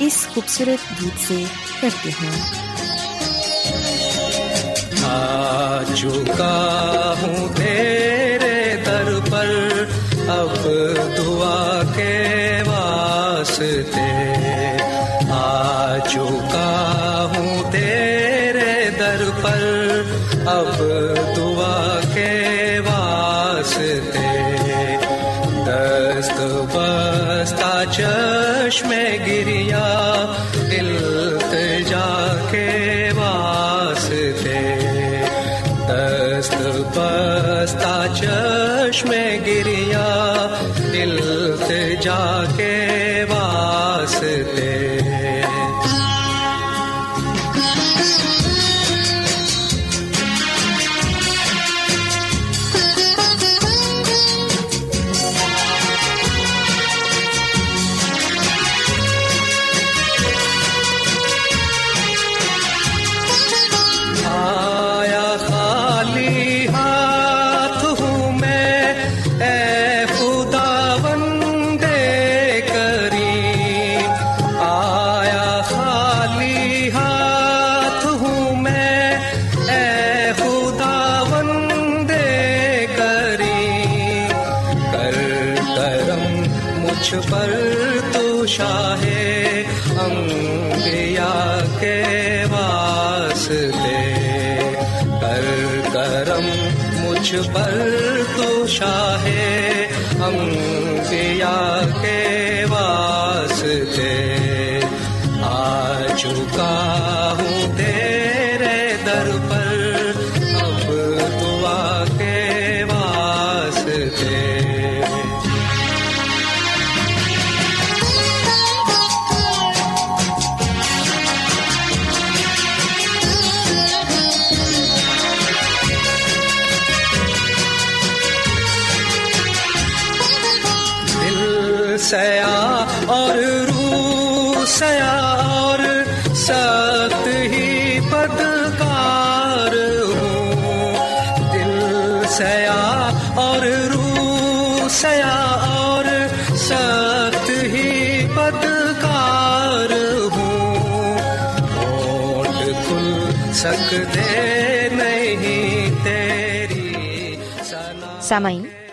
اس خوبصورت گیت سے کرتے ہیں ہوں تیرے در پر اب دعا کے واسطے آ چکا ہوں تیرے در پر اب دعا کے واسطے دست بستہ چشم گریا التجا کے واسطے۔ دست بستا چشم گریا التجا کے پر تو شاہ انبیاء کے واسطے کر کرم مجھ پر سیا اور روح سیا اور سخت ہی بدکار ہوں۔ دل سیا اور روح سیا اور سخت ہی بدکار ہوں۔ ہوٹ کھل سکتے نہیں تیری سنا سامعین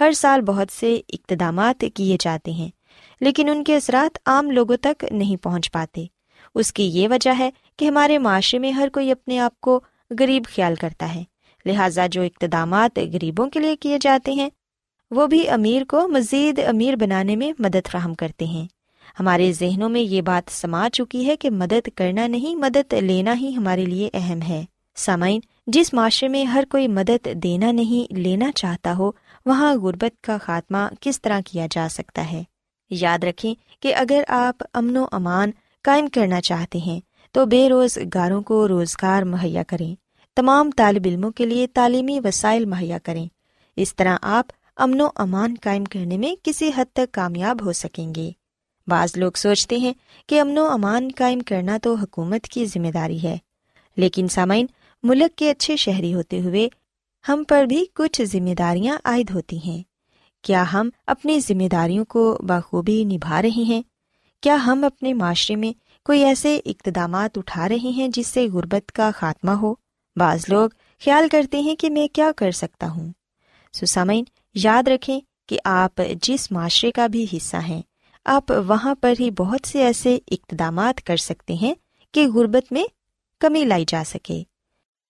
ہر سال بہت سے اقتدامات کیے جاتے ہیں، لیکن ان کے اثرات عام لوگوں تک نہیں پہنچ پاتے۔ اس کی یہ وجہ ہے کہ ہمارے معاشرے میں ہر کوئی اپنے آپ کو غریب خیال کرتا ہے۔ لہٰذا جو اقتدامات غریبوں کے لیے کیے جاتے ہیں، وہ بھی امیر کو مزید امیر بنانے میں مدد فراہم کرتے ہیں۔ ہمارے ذہنوں میں یہ بات سما چکی ہے کہ مدد کرنا نہیں، مدد لینا ہی ہمارے لیے اہم ہے۔ سامعین، جس معاشرے میں ہر کوئی مدد دینا نہیں، لینا چاہتا ہو، وہاں غربت کا خاتمہ کس طرح کیا جا سکتا ہے؟ یاد رکھیں کہ اگر آپ امن و امان قائم کرنا چاہتے ہیں، تو بے روزگاروں کو روزگار مہیا کریں۔ تمام طالب علموں کے لیے تعلیمی وسائل مہیا کریں۔ اس طرح آپ امن و امان قائم کرنے میں کسی حد تک کامیاب ہو سکیں گے۔ بعض لوگ سوچتے ہیں کہ امن و امان قائم کرنا تو حکومت کی ذمہ داری ہے۔ لیکن سامعین ملک کے اچھے شہری ہوتے ہوئے ہم پر بھی کچھ ذمہ داریاں عائد ہوتی ہیں۔ کیا ہم اپنی ذمہ داریوں کو بخوبی نبھا رہے ہیں؟ کیا ہم اپنے معاشرے میں کوئی ایسے اقتدامات اٹھا رہے ہیں جس سے غربت کا خاتمہ ہو؟ بعض لوگ خیال کرتے ہیں کہ میں کیا کر سکتا ہوں۔ سسامین، یاد رکھیں کہ آپ جس معاشرے کا بھی حصہ ہیں، آپ وہاں پر ہی بہت سے ایسے اقتدامات کر سکتے ہیں کہ غربت میں کمی لائی جا سکے۔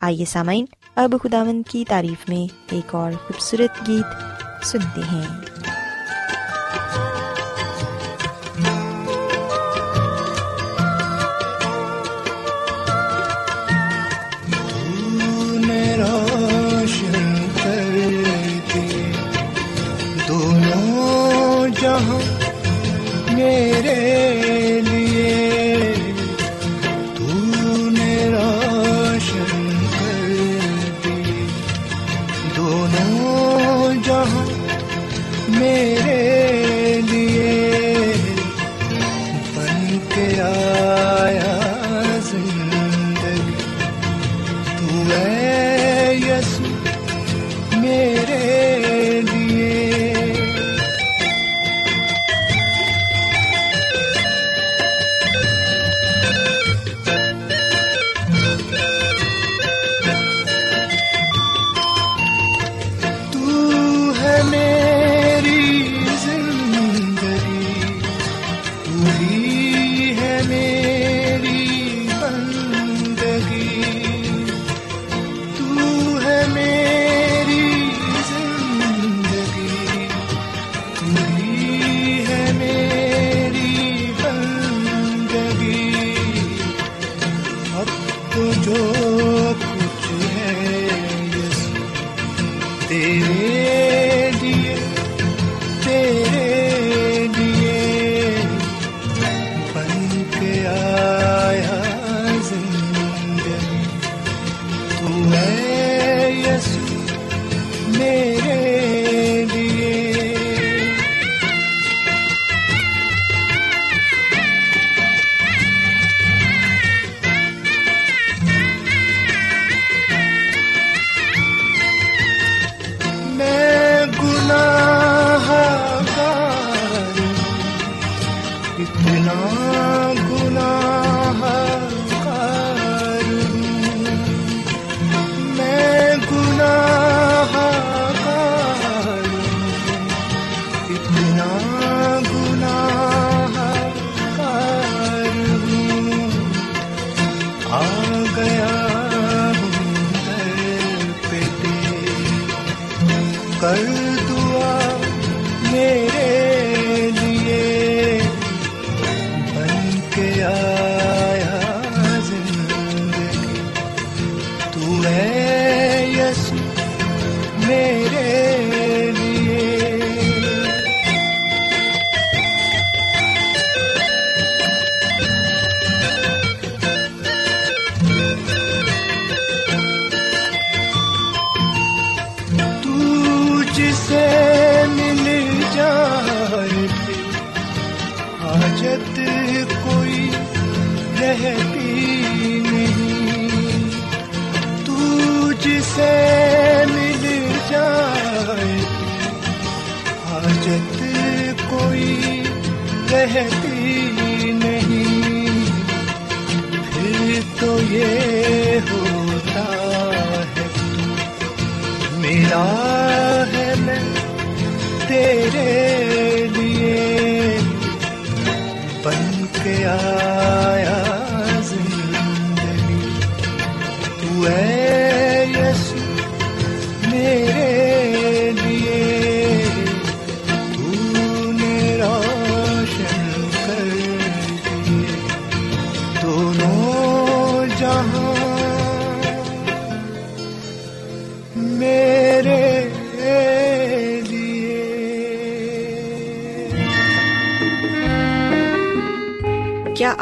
آئیے سامعین اب خداون کی تعریف میں ایک اور خوبصورت گیت سنتے ہیں۔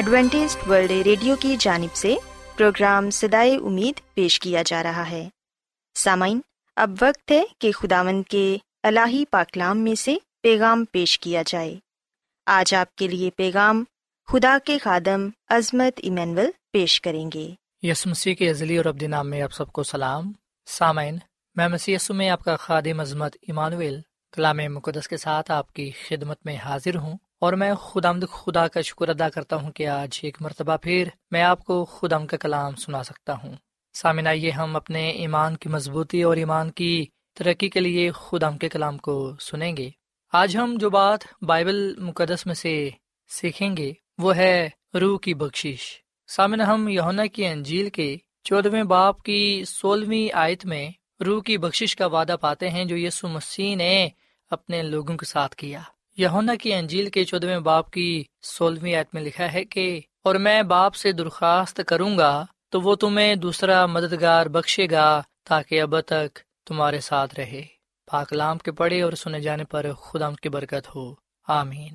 Adventist world radio کی جانب سے پروگرام سدائے امید پیش کیا جا رہا ہے۔ سامعین، اب وقت ہے کہ خداوند کے الہی پاکلام میں سے پیغام پیش کیا جائے۔ آج آپ کے لیے پیغام خدا کے خادم عظمت ایمینول پیش کریں گے۔ یس مسیح کے عزلی اور ابدی نام میں آپ سب کو سلام۔ سامعین، میں مسی میں آپ کا خادم عظمت ایمانویل کلام مقدس کے ساتھ آپ کی خدمت میں حاضر ہوں۔ اور میں خدا خدا کا شکر ادا کرتا ہوں کہ آج ایک مرتبہ پھر میں آپ کو خدم کا کلام سنا سکتا ہوں۔ سامن آئیے ہم اپنے ایمان کی مضبوطی اور ایمان کی ترقی کے لیے خدم کے کلام کو سنیں گے۔ آج ہم جو بات بائبل مقدس میں سے سیکھیں گے وہ ہے روح کی بخشش۔ سامن ہم یونا کی انجیل کے چودہویں باپ کی سولہویں آیت میں روح کی بخشش کا وعدہ پاتے ہیں جو یسو مسیح نے اپنے لوگوں کے ساتھ کیا۔ یونا کی انجیل کے چودہویں باپ کی سولہویں آیت میں لکھا ہے کہ، اور میں باپ سے درخواست کروں گا تو وہ تمہیں دوسرا مددگار بخشے گا تاکہ اب تک تمہارے ساتھ رہے۔ پاکلام کے پڑھے اور سنے جانے پر خدا کی برکت ہو۔ آمین۔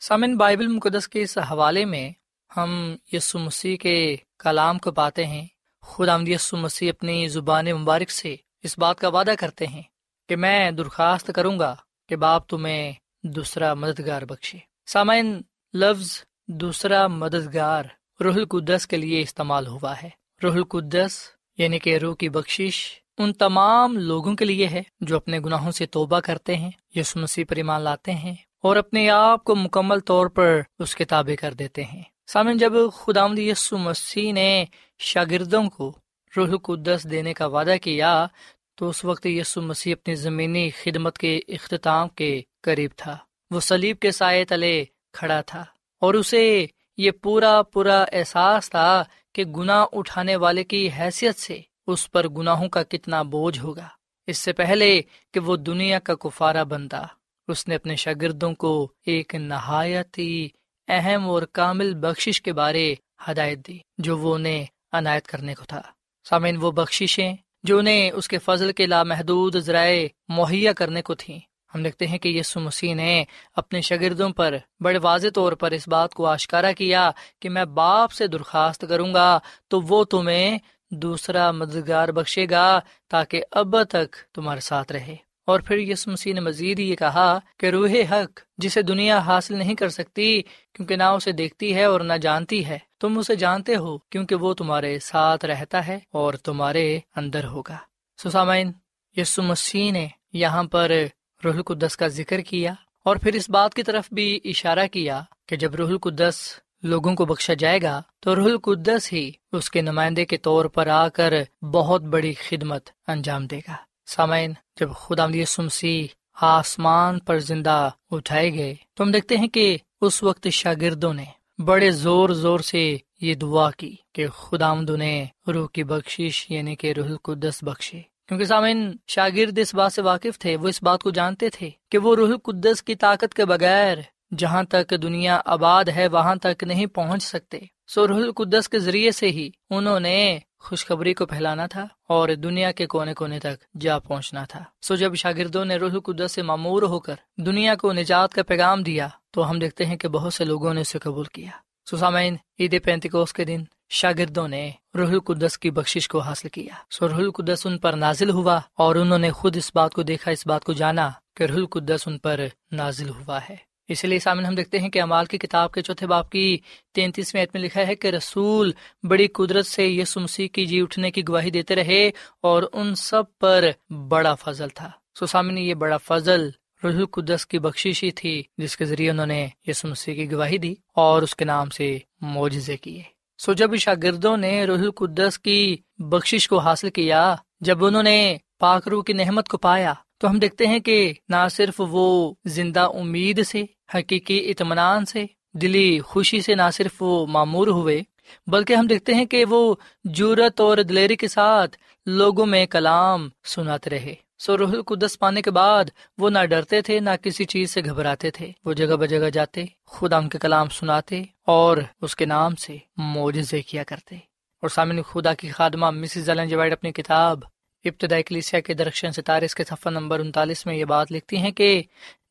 سامن بائبل مقدس کے اس حوالے میں ہم یسو مسیح کے کلام کو پاتے ہیں۔ خدا یسو مسیح اپنی زبان مبارک سے اس بات کا وعدہ کرتے ہیں کہ میں درخواست کروں گا کہ باپ تمہیں دوسرا مددگار بخشے۔ سامعین، لفظ دوسرا مددگار روح القدس کے لیے استعمال ہوا ہے۔ روح القدس یعنی کہ روح کی بخشش ان تمام لوگوں کے لیے ہے جو اپنے گناہوں سے توبہ کرتے ہیں یس مسیح پر ایمان لاتے ہیں اور اپنے آپ کو مکمل طور پر اس کے تابع کر دیتے ہیں۔ سامن جب خدا یسو مسیح نے شاگردوں کو روح القدس دینے کا وعدہ کیا تو اس وقت یسو مسیح اپنی زمینی خدمت کے اختتام کے قریب تھا۔ وہ سلیب کے سائے تلے کھڑا تھا اور اسے یہ پورا پورا احساس تھا کہ گنا اٹھانے والے کی حیثیت سے اس پر گناہوں کا کتنا بوجھ ہوگا۔ اس سے پہلے کہ وہ دنیا کا کفارہ بنتا اس نے اپنے شاگردوں کو ایک نہایت ہی اہم اور کامل بخشش کے بارے ہدایت دی، جو وہ انہیں عنایت کرنے کو تھا۔ سامعین، وہ بخشیں جو انہیں اس کے فضل کے لامحدود ذرائع مہیا کرنے کو تھیں۔ ہم دیکھتے ہیں کہ یسو مسیح نے اپنے شاگردوں پر بڑے واضح طور پر اس بات کو آشکارا کیا کہ میں باپ سے درخواست کروں گا تو وہ تمہیں دوسرا مددگار بخشے گا تاکہ اب تک تمہارے ساتھ رہے۔ اور پھر یس مسیح نے مزید یہ کہا کہ روح حق جسے دنیا حاصل نہیں کر سکتی کیونکہ نہ اسے دیکھتی ہے اور نہ جانتی ہے۔ تم اسے جانتے ہو کیونکہ وہ تمہارے ساتھ رہتا ہے اور تمہارے اندر ہوگا۔ سسامین یسو مسیح نے یہاں پر روح القدس کا ذکر کیا اور پھر اس بات کی طرف بھی اشارہ کیا کہ جب روح القدس لوگوں کو بخشا جائے گا تو روح القدس ہی اس کے نمائندے کے طور پر آ کر بہت بڑی خدمت انجام دے گا۔ سامعین، جب خدا سمسی آسمان پر زندہ اٹھائے گئے، تو ہم دیکھتے ہیں کہ اس وقت شاگردوں نے بڑے زور زور سے یہ دعا کی کہ خدا نے روح کی بخشش یعنی کہ روح القدس بخشے۔ کیونکہ سامعین، شاگرد اس بات سے واقف تھے، وہ اس بات کو جانتے تھے کہ وہ روح القدس کی طاقت کے بغیر جہاں تک دنیا آباد ہے، وہاں تک نہیں پہنچ سکتے۔ سو روح القدس کے ذریعے سے ہی انہوں نے خوشخبری کو پھیلانا تھا اور دنیا کے کونے کونے تک جا پہنچنا تھا۔ سو جب شاگردوں نے روح القدس سے معمور ہو کر دنیا کو نجات کا پیغام دیا تو ہم دیکھتے ہیں کہ بہت سے لوگوں نے اسے قبول کیا۔ سو سامعین عید پینتکوس کے دن شاگردوں نے روح القدس کی بخشش کو حاصل کیا۔ سو روح القدس ان پر نازل ہوا اور انہوں نے خود اس بات کو دیکھا، اس بات کو جانا کہ روح القدس ان پر نازل ہوا ہے۔ اسی لیے سامنے ہم دیکھتے ہیں کہ امال کی کتاب کے چوتھے باپ کی تینتیسویں عید میں لکھا ہے کہ رسول بڑی قدرت سے یسو مسیح کی جی اٹھنے کی گواہی دیتے رہے اور ان سب پر بڑا فضل تھا۔ سو سامنے یہ بڑا فضل روح القدس کی بخشش ہی تھی، جس کے ذریعے انہوں نے یسو مسیح کی گواہی دی اور اس کے نام سے معجزے کیے۔ سو جب شاگردوں نے روح القدس کی بخشش کو حاصل کیا، جب انہوں نے پاکرو کی نحمت کو پایا، تو ہم دیکھتے ہیں کہ نہ صرف وہ زندہ امید سے، حقیقی اطمینان سے، دلی خوشی سے نہ صرف وہ معمور ہوئے، بلکہ ہم دیکھتے ہیں کہ وہ جورت اور دلیری کے ساتھ لوگوں میں کلام سناتے رہے۔ سو روح القدس پانے کے بعد وہ نہ ڈرتے تھے، نہ کسی چیز سے گھبراتے تھے۔ وہ جگہ بجگہ جاتے خدا ان کے کلام سناتے اور اس کے نام سے موجزے کیا کرتے۔ اور سامنے خدا کی خادمہ مسز جوائڈ جی اپنی کتاب ابتدائی کلیسیا کے درخشن ستارے اس کے صفحہ نمبر انتالیس میں یہ بات لکھتی ہیں کہ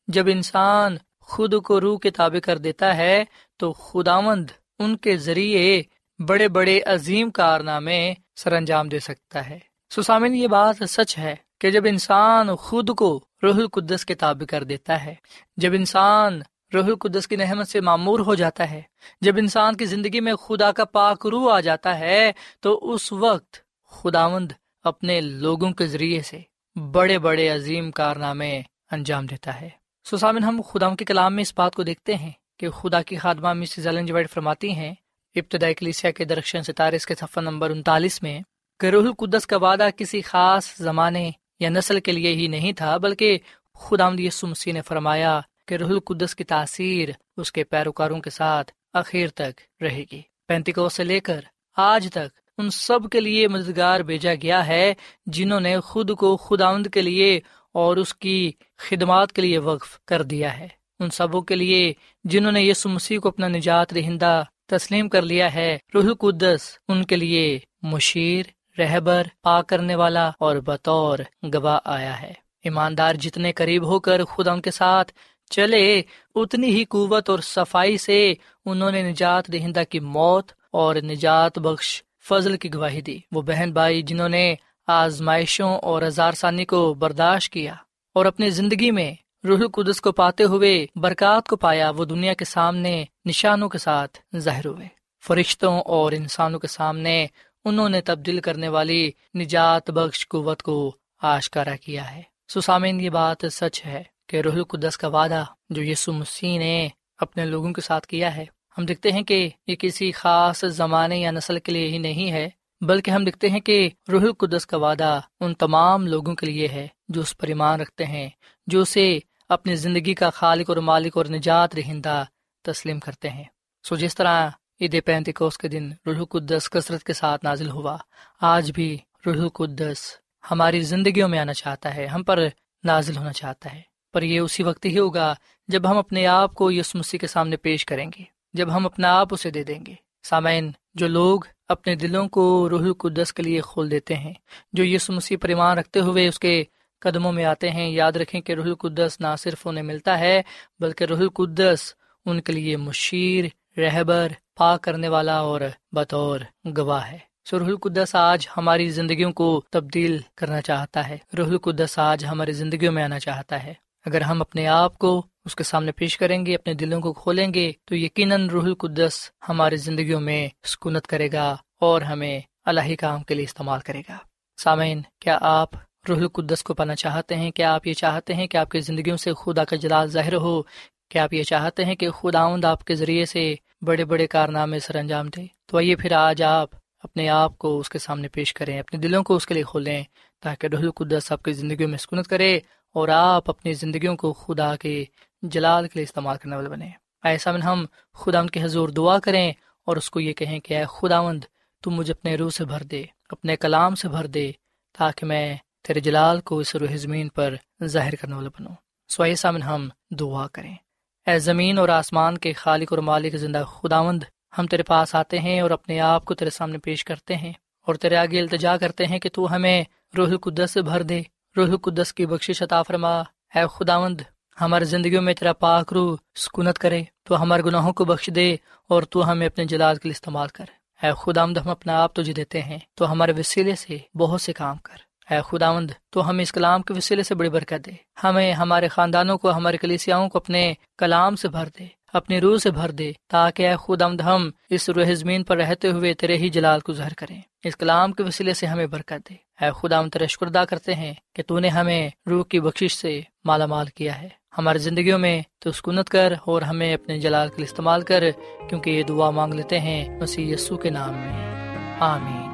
جب انسان خود کو روح کے تابع کر دیتا ہے تو خداوند ان کے ذریعے بڑے بڑے عظیم کارنامے سر انجام دے سکتا ہے۔ سسامن یہ بات سچ ہے۔ کہ جب انسان خود کو روح القدس کے تابع کر دیتا ہے، جب انسان روح القدس کی نحمت سے معمور ہو جاتا ہے، جب انسان کی زندگی میں خدا کا پاک روح آ جاتا ہے، تو اس وقت خداوند اپنے لوگوں کے ذریعے سے بڑے بڑے عظیم کارنامے انجام دیتا ہے۔ سسامن ہم خدا کے کلام میں اس بات کو دیکھتے ہیں کہ خدا کی خادمہ مسز وائٹ فرماتی ہیں، ابتدائی کلیسیا کے درخشن ستارے اس کے صفحہ نمبر انتالیس میں، کہ روح القدس کا وعدہ کسی خاص زمانے یا نسل کے لیے ہی نہیں تھا، بلکہ خدا مسیح نے فرمایا کہ روح القدس کی تاثیر اس کے پیروکاروں کے ساتھ اخیر تک رہے گی۔ پینتیکو سے لے کر آج تک ان سب کے لیے مددگار بھیجا گیا ہے جنہوں نے خود کو خداوند کے لیے اور اس کی خدمات کے لیے وقف کر دیا ہے۔ ان سبوں کے لیے جنہوں نے یسو مسیح کو اپنا نجات رہندہ تسلیم کر لیا ہے، روح القدس ان کے لیے مشیر رہبر پا کرنے والا اور بطور گواہ آیا ہے۔ ایماندار جتنے قریب ہو کر خدا ان کے ساتھ چلے، اتنی ہی قوت اور صفائی سے انہوں نے نجات دہندہ کی موت اور نجات بخش فضل کی گواہی دی۔ وہ بہن بھائی جنہوں نے آزمائشوں اور ہزار ثانی کو برداشت کیا اور اپنی زندگی میں روح القدس کو پاتے ہوئے برکات کو پایا، وہ دنیا کے سامنے نشانوں کے ساتھ ظاہر ہوئے۔ فرشتوں اور انسانوں کے سامنے انہوں نے تبدیل کرنے والی نجات بخش قوت کو آشکارا کیا ہے۔ سسامین یہ بات سچ ہے کہ روح القدس کا وعدہ جو یسو مسیح نے اپنے لوگوں کے ساتھ کیا ہے، ہم دیکھتے ہیں کہ یہ کسی خاص زمانے یا نسل کے لیے ہی نہیں ہے، بلکہ ہم دیکھتے ہیں کہ روح القدس کا وعدہ ان تمام لوگوں کے لیے ہے جو اس پر ایمان رکھتے ہیں، جو اسے اپنی زندگی کا خالق اور مالک اور نجات رہندہ تسلیم کرتے ہیں۔ سو جس طرح عید پینتکوس کے دن روح القدس کثرت کے ساتھ نازل ہوا۔ آج بھی روح القدس ہماری زندگیوں میں آنا چاہتا ہے، ہم پر نازل ہونا چاہتا ہے۔ پر یہ اسی وقت ہی ہوگا جب ہم اپنے آپ کو یس مسیح کے سامنے پیش کریں گے، جب ہم اپنا آپ اسے دے دیں گے۔ سامعین، جو لوگ اپنے دلوں کو روح القدس کے لیے کھول دیتے ہیں، جو یس مسیح پریمان رکھتے ہوئے اس کے قدموں میں آتے ہیں، یاد رکھیں کہ روح القدس نہ صرف انہیں ملتا ہے، بلکہ روح القدس ان کے لیے مشیر رہبر پا کرنے والا اور بطور گواہ ہے۔ سو روح القدس آج ہماری زندگیوں کو تبدیل کرنا چاہتا ہے۔ روح القدس آج ہماری زندگیوں میں آنا چاہتا ہے۔ اگر ہم اپنے آپ کو اس کے سامنے پیش کریں گے، اپنے دلوں کو کھولیں گے، تو یقیناً روح القدس ہماری زندگیوں میں سکونت کرے گا اور ہمیں اللہ کام کے لیے استعمال کرے گا۔ سامعین، کیا آپ روح القدس کو پانا چاہتے ہیں؟ کیا آپ یہ چاہتے ہیں کہ آپ کی زندگیوں سے خدا کا جلال ظاہر ہو؟ کیا آپ یہ چاہتے ہیں کہ خدا آپ کے ذریعے سے بڑے بڑے کارنامے سر انجام دے۔ تو آئیے پھر آج آپ اپنے آپ کو اس کے سامنے پیش کریں، اپنے دلوں کو اس کے لیے کھولیں تاکہ روح القدس آپ کی زندگیوں میں سکونت کرے اور آپ اپنی زندگیوں کو خدا کے جلال کے لیے استعمال کرنے والے بنے ایسا میں ہم خدا کے حضور دعا کریں اور اس کو یہ کہیں کہ اے خدا مند تم مجھے اپنے روح سے بھر دے، اپنے کلام سے بھر دے تاکہ میں تیرے جلال کو اس روح زمین پر ظاہر کرنے والا بنو سوائے سامن، ہم دعا کریں۔ اے زمین اور آسمان کے خالق اور مالک زندہ خداوند، ہم تیرے پاس آتے ہیں اور اپنے آپ کو تیرے سامنے پیش کرتے ہیں اور تیرے آگے التجا کرتے ہیں کہ تو ہمیں روح القدس بھر دے۔ روح القدس کی بخش عطا فرما۔ اے خداوند، ہماری زندگیوں میں تیرا پاک روح سکونت کرے۔ تو ہمارے گناہوں کو بخش دے اور تو ہمیں اپنے جلال کے لیے استعمال کر۔ اے خداوند، ہم اپنا آپ تجھے دیتے ہیں۔ تو ہمارے وسیلے سے بہت سے کام کر۔ اے خداوند، تو ہمیں اس کلام کے وسیلے سے بڑی برکت دے۔ ہمیں، ہمارے خاندانوں کو، ہمارے کلیسیاؤں کو اپنے کلام سے بھر دے، اپنی روح سے بھر دے، تاکہ اے خداوند، ہم اس روح زمین پر رہتے ہوئے تیرے ہی جلال کو ظہر کریں۔ اس کلام کے وسیلے سے ہمیں برکت دے۔ اے خدا ہم تیرے شکر ادا کرتے ہیں کہ تو نے ہمیں روح کی بخشش سے مالا مال کیا ہے۔ ہماری زندگیوں میں تو سکونت کر اور ہمیں اپنے جلال کے استعمال کر، کیونکہ یہ دعا مانگ لیتے ہیں مسیح یسو کے نام میں۔ آمین۔